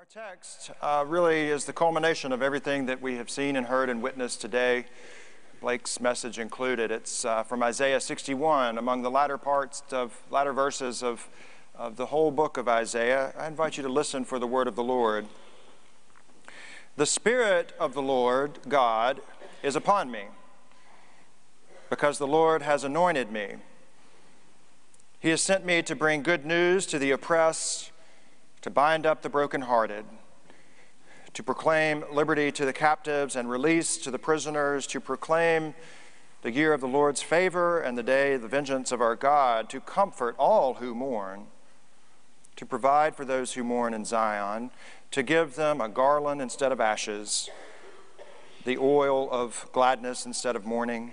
Our text uh, really is the culmination of everything that we have seen and heard and witnessed today, Blake's message included. It's uh, from Isaiah 61, among the latter parts of latter verses of, of the whole book of Isaiah. I invite you to listen for the word of the Lord. The Spirit of the Lord God is upon me, because the Lord has anointed me. He has sent me to bring good news to the oppressed to bind up the brokenhearted, to proclaim liberty to the captives and release to the prisoners, to proclaim the year of the Lord's favor and the day of the vengeance of our God, to comfort all who mourn, to provide for those who mourn in Zion, to give them a garland instead of ashes, the oil of gladness instead of mourning,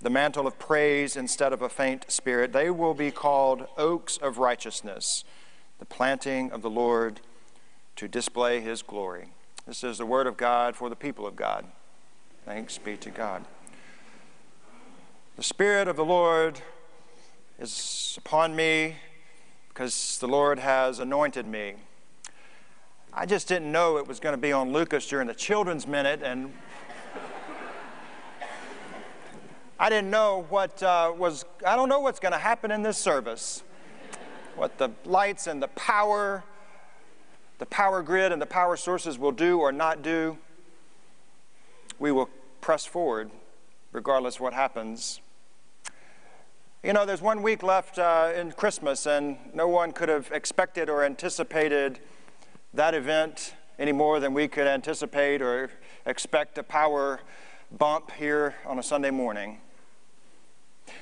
the mantle of praise instead of a faint spirit. They will be called oaks of righteousness the planting of the Lord to display his glory. This is the word of God for the people of God. Thanks be to God. The Spirit of the Lord is upon me because the Lord has anointed me. I just didn't know it was going to be on Lucas during the children's minute, and I didn't know what uh, was, I don't know what's going to happen in this service what the lights and the power, the power grid and the power sources will do or not do, we will press forward regardless what happens. You know, there's one week left uh, in Christmas, and no one could have expected or anticipated that event any more than we could anticipate or expect a power bump here on a Sunday morning.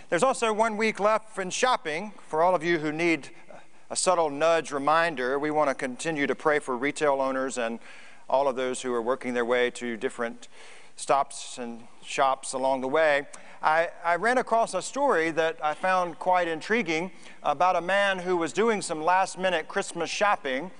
There's also one week left in shopping for all of you who need a subtle nudge reminder. We want to continue to pray for retail owners and all of those who are working their way to different stops and shops along the way. I, I, ran across a story that I found quite intriguing about a man who was doing some last minute Christmas shopping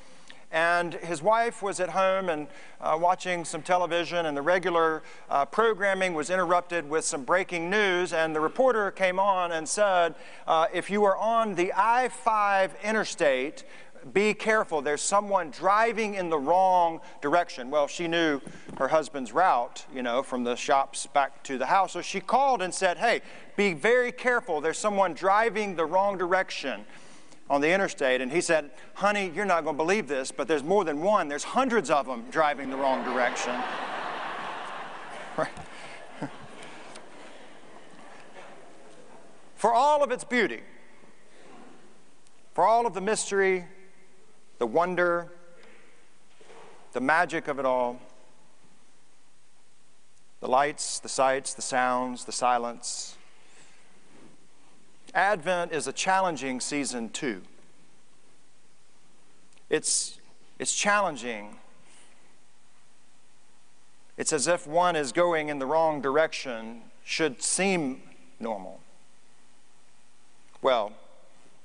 and his wife was at home and uh, watching some television, and the regular uh, programming was interrupted with some breaking news. And the reporter came on and said, uh, If you are on the I 5 interstate, be careful. There's someone driving in the wrong direction. Well, she knew her husband's route, you know, from the shops back to the house. So she called and said, Hey, be very careful. There's someone driving the wrong direction on the interstate, and he said, Honey, you're not going to believe this, but there's more than one. There's hundreds of them driving the wrong direction. for all of its beauty, for all of the mystery, the wonder, the magic of it all, the lights, the sights, the sounds, the silence, Advent is a challenging season too. It's, it's challenging. It's as if one is going in the wrong direction, should seem normal. Well,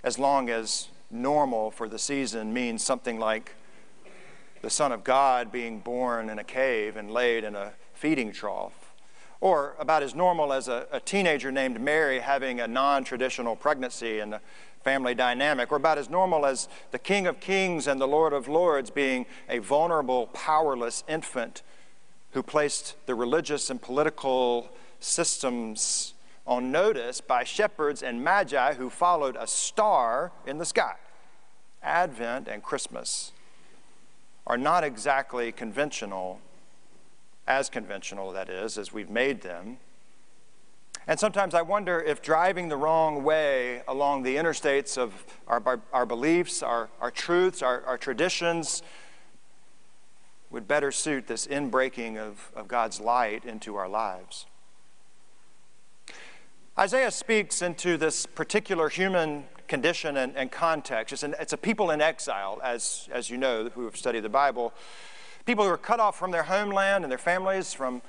as long as normal for the season means something like the Son of God being born in a cave and laid in a feeding trough or about as normal as a, a teenager named Mary having a non traditional pregnancy and a family dynamic, or about as normal as the King of Kings and the Lord of Lords being a vulnerable, powerless infant who placed the religious and political systems on notice by shepherds and magi who followed a star in the sky. Advent and Christmas are not exactly conventional as conventional, that is, as we've made them. And sometimes I wonder if driving the wrong way along the interstates of our, our, our beliefs, our, our truths, our, our traditions would better suit this inbreaking of, of God's light into our lives. Isaiah speaks into this particular human condition and, and context. It's, an, it's a people in exile, as, as you know who have studied the Bible. People who are cut off from their homeland and their families, from,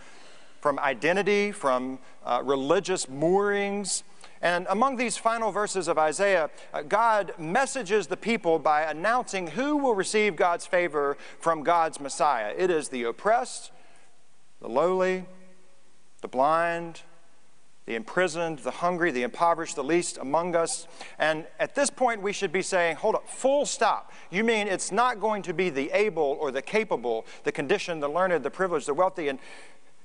from identity, from uh, religious moorings. And among these final verses of Isaiah, uh, God messages the people by announcing who will receive God's favor from God's Messiah. It is the oppressed, the lowly, the blind, the imprisoned, the hungry, the impoverished, the least among us. And at this point, we should be saying, hold up, full stop. You mean it's not going to be the able or the capable, the conditioned, the learned, the privileged, the wealthy, and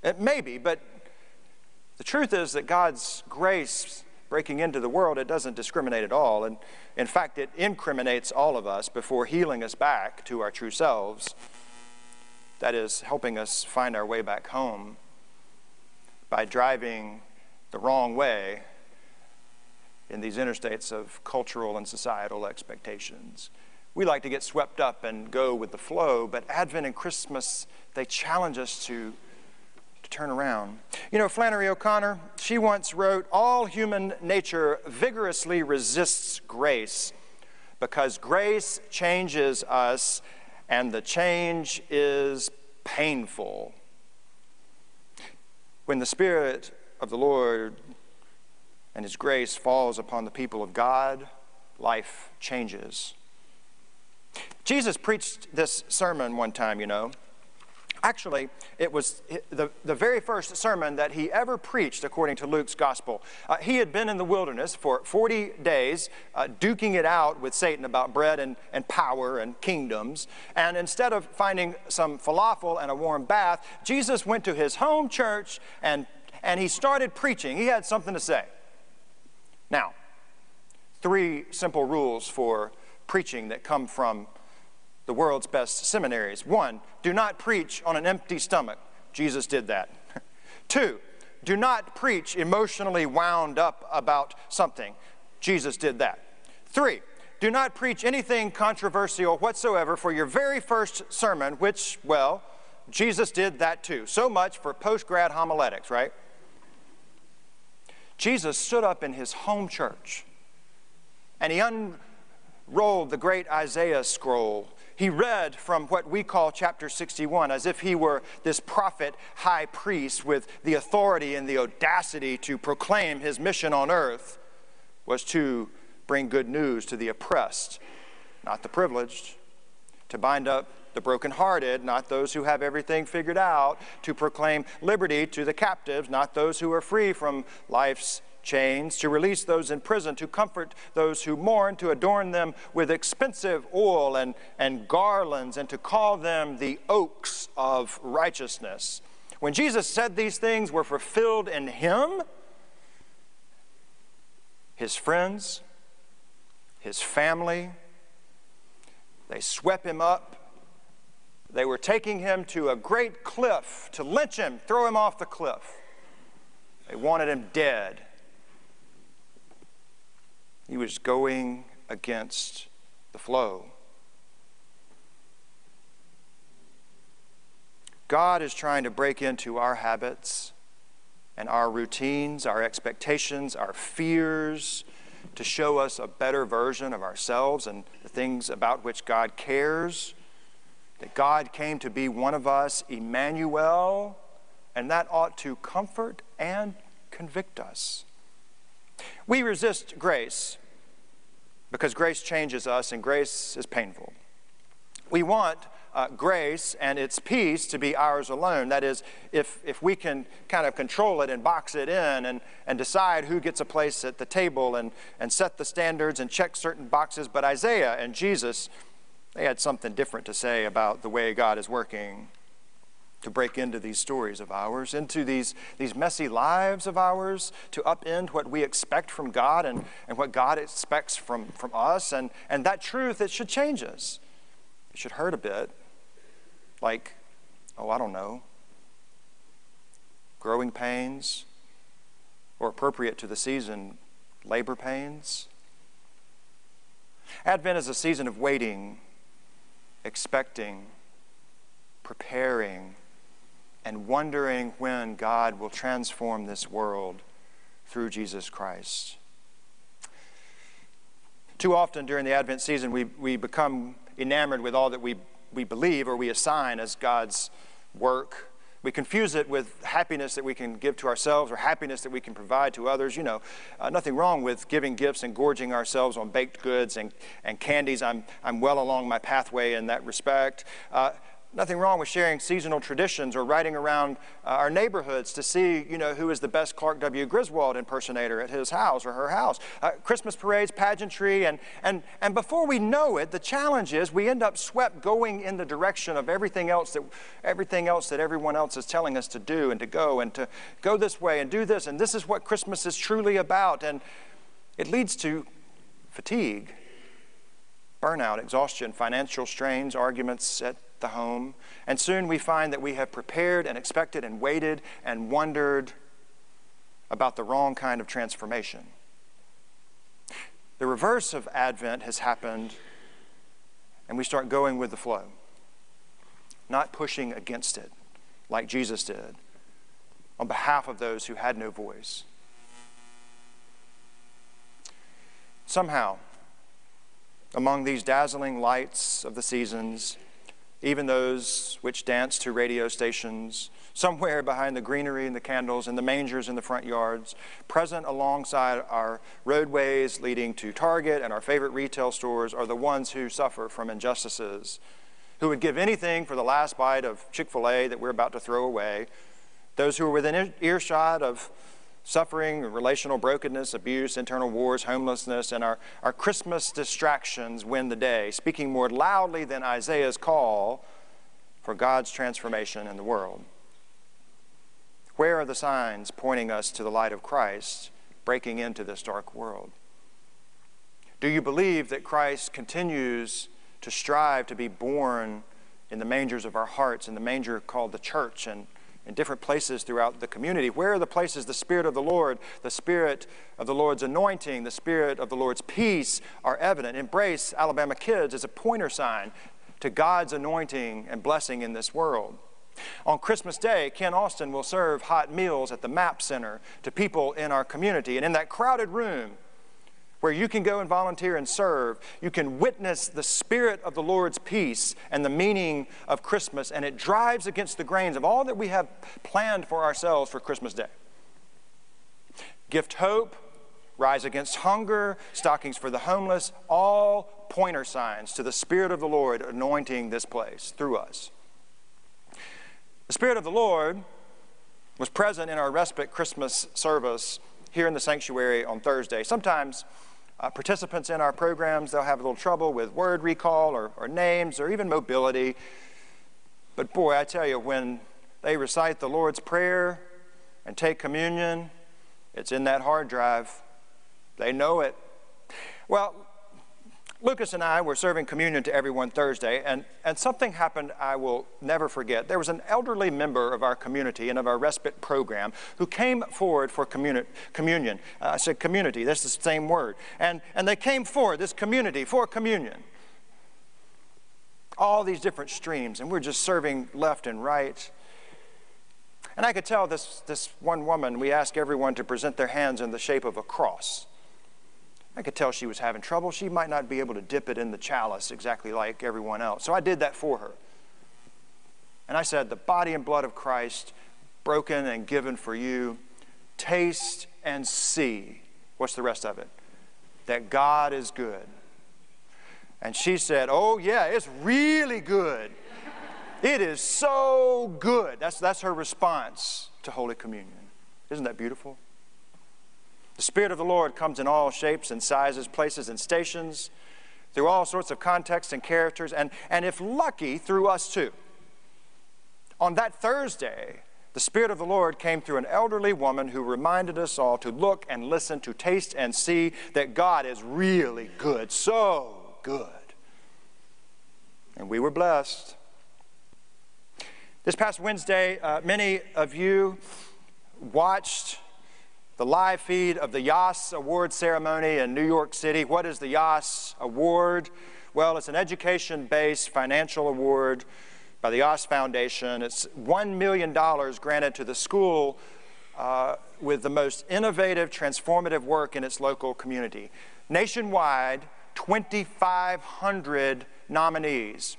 it may be, but the truth is that God's grace breaking into the world, it doesn't discriminate at all. And in fact, it incriminates all of us before healing us back to our true selves. That is, helping us find our way back home by driving the wrong way in these interstates of cultural and societal expectations. We like to get swept up and go with the flow, but Advent and Christmas, they challenge us to, to turn around. You know, Flannery O'Connor, she once wrote All human nature vigorously resists grace because grace changes us and the change is painful. When the Spirit of the Lord and His grace falls upon the people of God, life changes. Jesus preached this sermon one time, you know. Actually, it was the, the very first sermon that he ever preached, according to Luke's gospel. Uh, he had been in the wilderness for 40 days, uh, duking it out with Satan about bread and, and power and kingdoms. And instead of finding some falafel and a warm bath, Jesus went to his home church and and he started preaching. He had something to say. Now, three simple rules for preaching that come from the world's best seminaries. One, do not preach on an empty stomach. Jesus did that. Two, do not preach emotionally wound up about something. Jesus did that. Three, do not preach anything controversial whatsoever for your very first sermon, which, well, Jesus did that too. So much for post grad homiletics, right? Jesus stood up in his home church and he unrolled the great Isaiah scroll. He read from what we call chapter 61 as if he were this prophet high priest with the authority and the audacity to proclaim his mission on earth was to bring good news to the oppressed, not the privileged, to bind up the brokenhearted, not those who have everything figured out, to proclaim liberty to the captives, not those who are free from life's chains, to release those in prison, to comfort those who mourn, to adorn them with expensive oil and, and garlands, and to call them the oaks of righteousness. When Jesus said these things were fulfilled in him, his friends, his family, they swept him up they were taking him to a great cliff to lynch him, throw him off the cliff. They wanted him dead. He was going against the flow. God is trying to break into our habits and our routines, our expectations, our fears, to show us a better version of ourselves and the things about which God cares that God came to be one of us, Emmanuel, and that ought to comfort and convict us. We resist grace because grace changes us and grace is painful. We want uh, grace and its peace to be ours alone. That is, if, if we can kind of control it and box it in and, and decide who gets a place at the table and, and set the standards and check certain boxes. But Isaiah and Jesus they had something different to say about the way God is working to break into these stories of ours, into these, these messy lives of ours, to upend what we expect from God and, and what God expects from, from us. And, and that truth, it should change us. It should hurt a bit. Like, oh, I don't know, growing pains, or appropriate to the season, labor pains. Advent is a season of waiting expecting, preparing, and wondering when God will transform this world through Jesus Christ. Too often during the Advent season, we, we become enamored with all that we, we believe or we assign as God's work we confuse it with happiness that we can give to ourselves or happiness that we can provide to others. You know, uh, nothing wrong with giving gifts and gorging ourselves on baked goods and, and candies. I'm, I'm well along my pathway in that respect. Uh, nothing wrong with sharing seasonal traditions or riding around uh, our neighborhoods to see, you know, who is the best Clark W. Griswold impersonator at his house or her house. Uh, Christmas parades, pageantry, and, and, and before we know it, the challenge is we end up swept going in the direction of everything else that everything else that everyone else is telling us to do and to go and to go this way and do this and this is what Christmas is truly about. And it leads to fatigue, burnout, exhaustion, financial strains, arguments at the home. And soon we find that we have prepared and expected and waited and wondered about the wrong kind of transformation. The reverse of Advent has happened, and we start going with the flow, not pushing against it like Jesus did on behalf of those who had no voice. Somehow, among these dazzling lights of the seasons, even those which dance to radio stations, somewhere behind the greenery and the candles and the mangers in the front yards, present alongside our roadways leading to Target and our favorite retail stores are the ones who suffer from injustices, who would give anything for the last bite of Chick fil A that we're about to throw away, those who are within earshot of suffering, relational brokenness, abuse, internal wars, homelessness, and our, our Christmas distractions win the day, speaking more loudly than Isaiah's call for God's transformation in the world. Where are the signs pointing us to the light of Christ breaking into this dark world? Do you believe that Christ continues to strive to be born in the mangers of our hearts, in the manger called the church, and in different places throughout the community. Where are the places the Spirit of the Lord, the Spirit of the Lord's anointing, the Spirit of the Lord's peace are evident? Embrace Alabama Kids as a pointer sign to God's anointing and blessing in this world. On Christmas Day, Ken Austin will serve hot meals at the MAP Center to people in our community. And in that crowded room, where you can go and volunteer and serve. You can witness the spirit of the Lord's peace and the meaning of Christmas, and it drives against the grains of all that we have planned for ourselves for Christmas Day. Gift hope, rise against hunger, stockings for the homeless, all pointer signs to the Spirit of the Lord anointing this place through us. The Spirit of the Lord was present in our respite Christmas service here in the sanctuary on Thursday. Sometimes uh, participants in our programs, they'll have a little trouble with word recall or, or names or even mobility. But boy, I tell you, when they recite the Lord's Prayer and take communion, it's in that hard drive. They know it. Well, Lucas and I were serving communion to everyone Thursday, and, and something happened I will never forget. There was an elderly member of our community and of our respite program who came forward for communi- communion. Uh, I said community, that's the same word. And, and they came forward, this community, for communion. All these different streams, and we're just serving left and right. And I could tell this, this one woman, we asked everyone to present their hands in the shape of a cross. I could tell she was having trouble. She might not be able to dip it in the chalice exactly like everyone else. So I did that for her. And I said, The body and blood of Christ, broken and given for you, taste and see. What's the rest of it? That God is good. And she said, Oh, yeah, it's really good. It is so good. That's, that's her response to Holy Communion. Isn't that beautiful? The Spirit of the Lord comes in all shapes and sizes, places, and stations, through all sorts of contexts and characters, and, and if lucky, through us too. On that Thursday, the Spirit of the Lord came through an elderly woman who reminded us all to look and listen, to taste and see that God is really good, so good. And we were blessed. This past Wednesday, uh, many of you watched the live feed of the Yass Award ceremony in New York City. What is the Yass Award? Well, it's an education based financial award by the Yass Foundation. It's $1 million granted to the school uh, with the most innovative, transformative work in its local community. Nationwide, 2,500 nominees.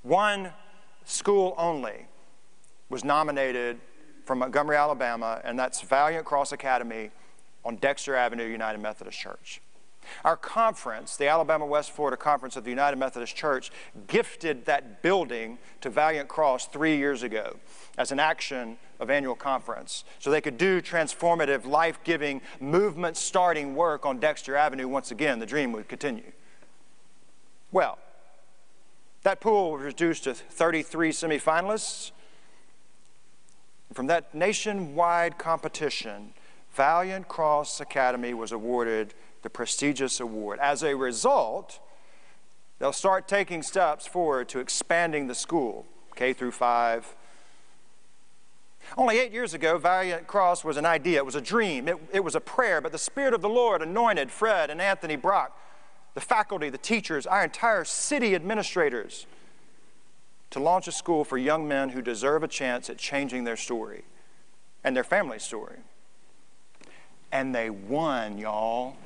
One school only was nominated from Montgomery, Alabama, and that's Valiant Cross Academy on Dexter Avenue, United Methodist Church. Our conference, the Alabama West Florida Conference of the United Methodist Church, gifted that building to Valiant Cross three years ago as an action of annual conference so they could do transformative, life giving, movement starting work on Dexter Avenue once again. The dream would continue. Well, that pool was reduced to 33 semifinalists. From that nationwide competition, Valiant Cross Academy was awarded the prestigious award. As a result, they'll start taking steps forward to expanding the school, K through 5. Only eight years ago, Valiant Cross was an idea, it was a dream, it, it was a prayer, but the Spirit of the Lord anointed Fred and Anthony Brock, the faculty, the teachers, our entire city administrators to launch a school for young men who deserve a chance at changing their story and their family story. And they won, y'all.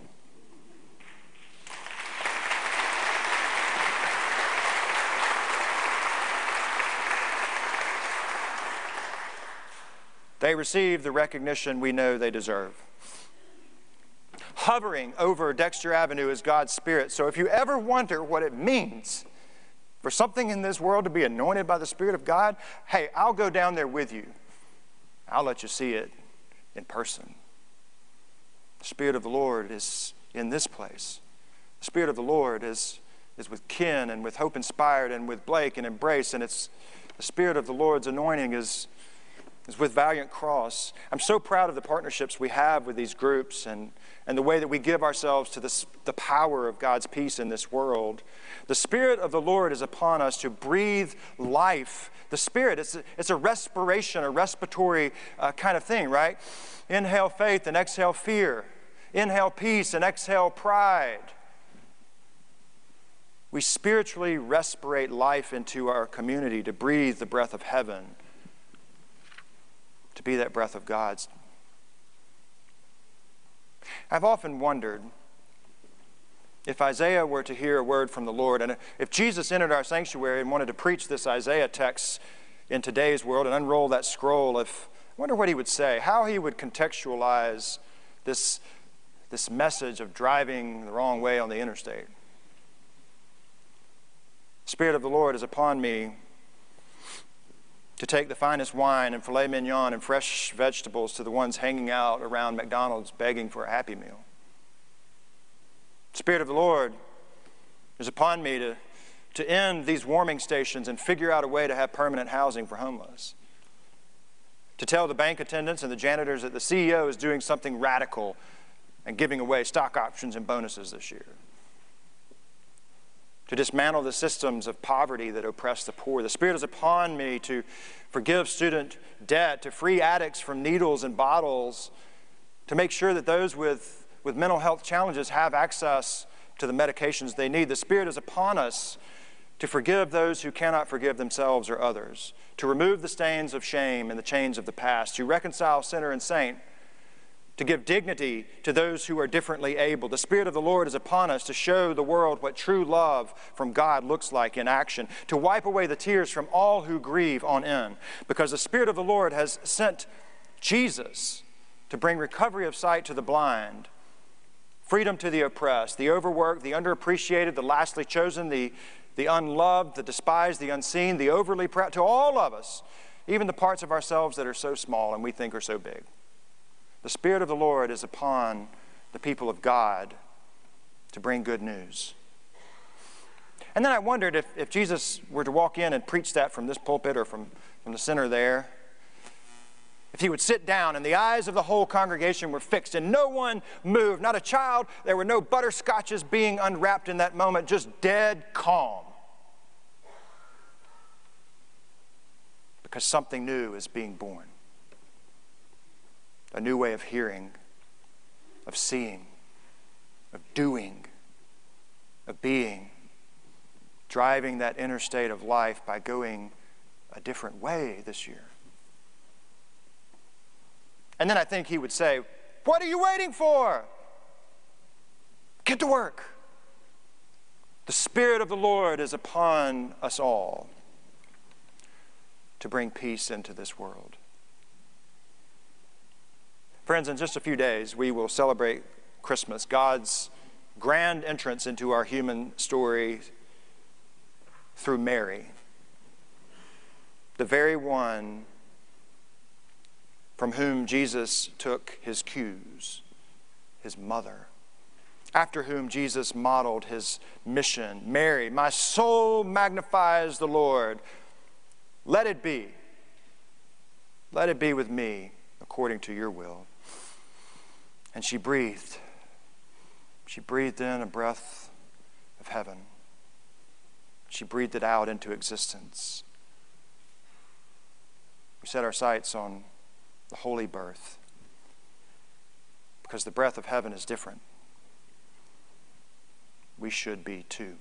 They received the recognition we know they deserve. Hovering over Dexter Avenue is God's Spirit. So if you ever wonder what it means for something in this world to be anointed by the Spirit of God, hey, I'll go down there with you. I'll let you see it in person. The Spirit of the Lord is in this place. The Spirit of the Lord is, is with Ken and with Hope Inspired and with Blake and Embrace, and it's the Spirit of the Lord's anointing is is with Valiant Cross. I'm so proud of the partnerships we have with these groups and, and the way that we give ourselves to this, the power of God's peace in this world. The Spirit of the Lord is upon us to breathe life. The Spirit, it's a, it's a respiration, a respiratory uh, kind of thing, right? Inhale faith and exhale fear. Inhale peace and exhale pride. We spiritually respirate life into our community to breathe the breath of heaven to be that breath of God's. I've often wondered if Isaiah were to hear a word from the Lord, and if Jesus entered our sanctuary and wanted to preach this Isaiah text in today's world and unroll that scroll, if I wonder what he would say, how he would contextualize this, this message of driving the wrong way on the interstate. Spirit of the Lord is upon me to take the finest wine and filet mignon and fresh vegetables to the ones hanging out around McDonald's begging for a happy meal. The Spirit of the Lord is upon me to, to end these warming stations and figure out a way to have permanent housing for homeless. To tell the bank attendants and the janitors that the CEO is doing something radical and giving away stock options and bonuses this year to dismantle the systems of poverty that oppress the poor. The Spirit is upon me to forgive student debt, to free addicts from needles and bottles, to make sure that those with, with mental health challenges have access to the medications they need. The Spirit is upon us to forgive those who cannot forgive themselves or others, to remove the stains of shame and the chains of the past, to reconcile sinner and saint to give dignity to those who are differently able. The Spirit of the Lord is upon us to show the world what true love from God looks like in action, to wipe away the tears from all who grieve on end, because the Spirit of the Lord has sent Jesus to bring recovery of sight to the blind, freedom to the oppressed, the overworked, the underappreciated, the lastly chosen, the, the unloved, the despised, the unseen, the overly proud, to all of us, even the parts of ourselves that are so small and we think are so big. The Spirit of the Lord is upon the people of God to bring good news. And then I wondered if, if Jesus were to walk in and preach that from this pulpit or from, from the center there, if he would sit down and the eyes of the whole congregation were fixed and no one moved, not a child, there were no butterscotches being unwrapped in that moment, just dead calm. Because something new is being born a new way of hearing, of seeing, of doing, of being, driving that interstate of life by going a different way this year. And then I think he would say, What are you waiting for? Get to work. The Spirit of the Lord is upon us all to bring peace into this world. Friends, in just a few days, we will celebrate Christmas, God's grand entrance into our human story through Mary, the very one from whom Jesus took his cues, his mother, after whom Jesus modeled his mission. Mary, my soul magnifies the Lord. Let it be. Let it be with me according to your will. And she breathed. She breathed in a breath of heaven. She breathed it out into existence. We set our sights on the holy birth because the breath of heaven is different. We should be too.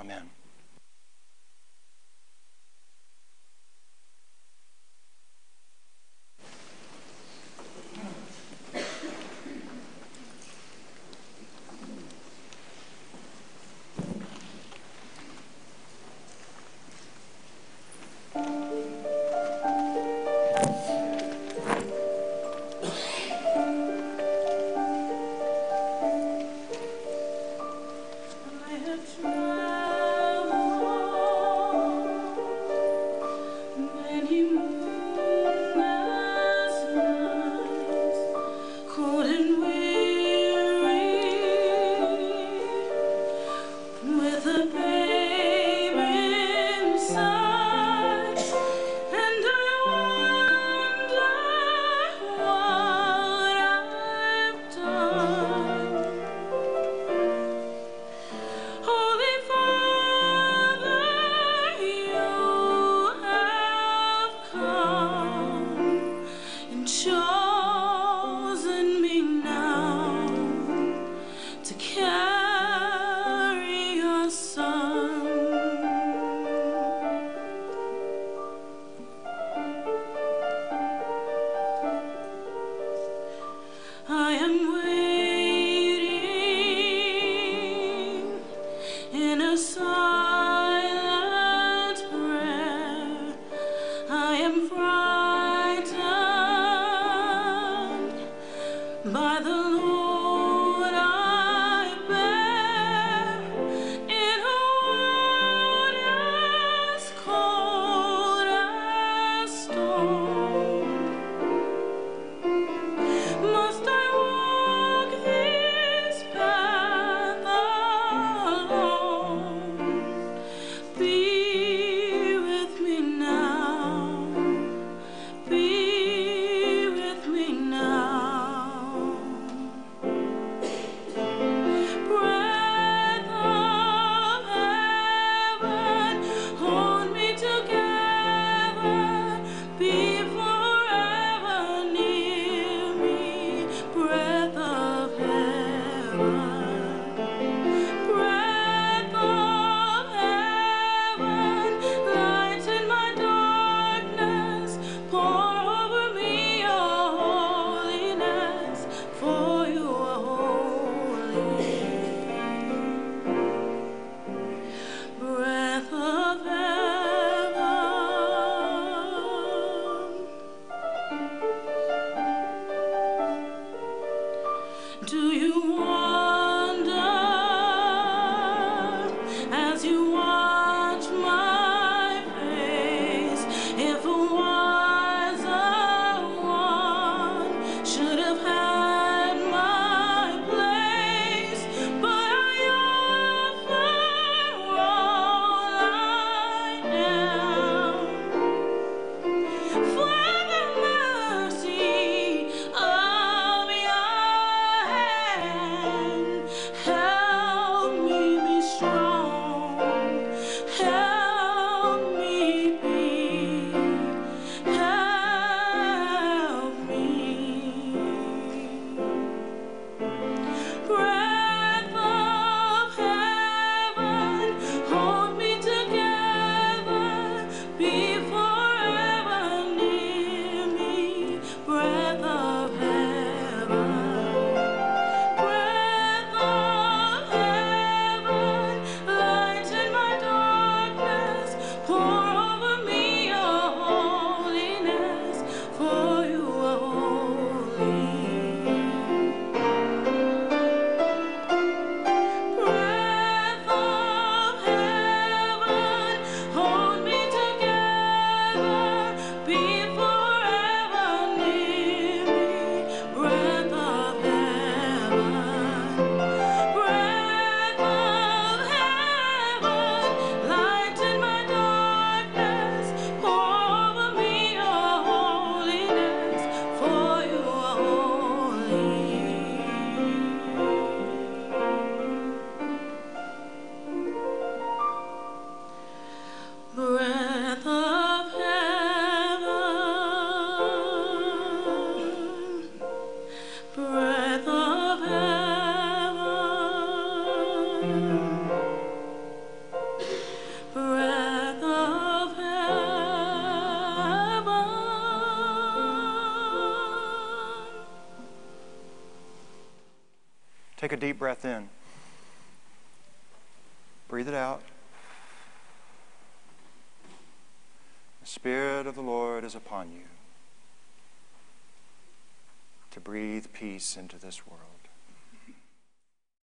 Amen. I am upon you to breathe peace into this world.